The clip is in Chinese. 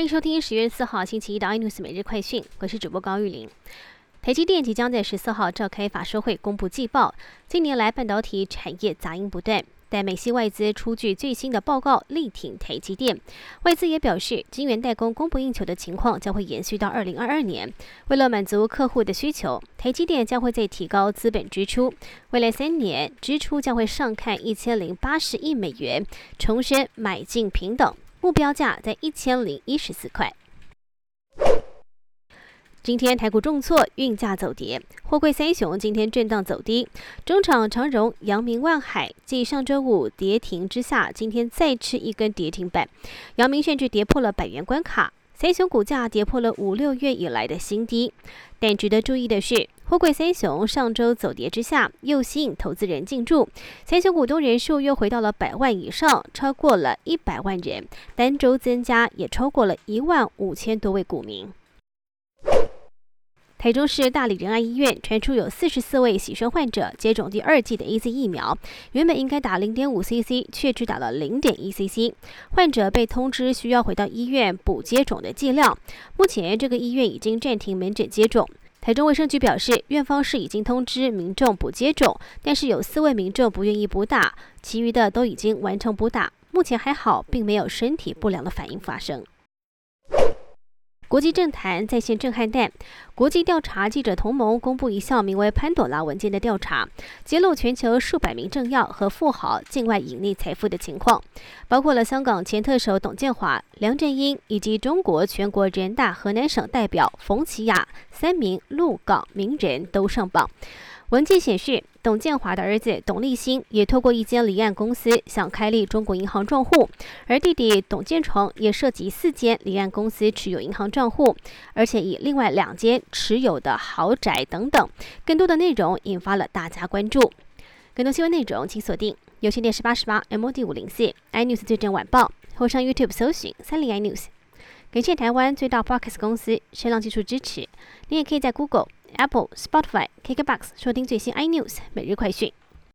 欢迎收听十月四号星期一的 iNews 每日快讯，我是主播高玉玲。台积电即将在十四号召开法说会公布季报，近年来半导体产业杂音不断。但美系外资出具最新的报告，力挺台积电。外资也表示，晶圆代工供不应求的情况将会延续到二零二二年。为了满足客户的需求，台积电将会再提高资本支出，未来三年支出将会上看一千零八十亿美元，重申买进平等，目标价在一千零一十四块。今天台股重挫，运价走跌，货柜三雄今天震荡走低，中场长荣、阳明、万海继上周五跌停之下，今天再吃一根跌停板，阳明甚至跌破了百元关卡，三雄股价跌破了五六月以来的新低。但值得注意的是，货柜三雄上周走跌之下，又吸引投资人进驻，三雄股东人数又回到了百万以上，超过了一百万人，单周增加也超过了一万五千多位股民。台中市大理仁爱医院传出有四十四位喜生患者接种第二剂的 A Z 疫苗，原本应该打零点五 C C，却只打了零点一 C C，患者被通知需要回到医院补接种的剂量。目前这个医院已经暂停门诊接种。台中卫生局表示，院方是已经通知民众补接种，但是有四位民众不愿意补打，其余的都已经完成补打，目前还好，并没有身体不良的反应发生。国际政坛再现震撼弹，国际调查记者同盟公布一项名为“潘朵拉文件”的调查，揭露全球数百名政要和富豪境外隐匿财富的情况，包括了香港前特首董建华、梁振英以及中国全国人大河南省代表冯琪雅三名陆港名人都上榜。文件显示，董建华的儿子董立新也透过一间离岸公司想开立中国银行账户，而弟弟董建成也涉及四间离岸公司持有银行账户，而且以另外两间持有的豪宅等等。更多的内容引发了大家关注。更多新闻内容，请锁定有线电视八十八 MOD 五零四 iNews 最正晚报，或上 YouTube 搜寻三零 iNews。感谢台湾最大 Fox 公司声浪技术支持。你也可以在 Google。Apple、Spotify、KKBox 收听最新 iNews 每日快讯。